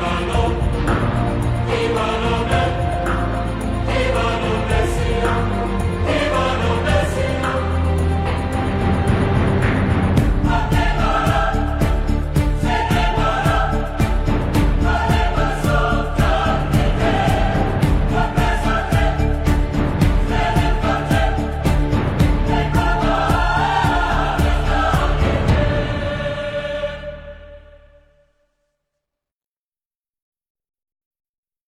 Lord.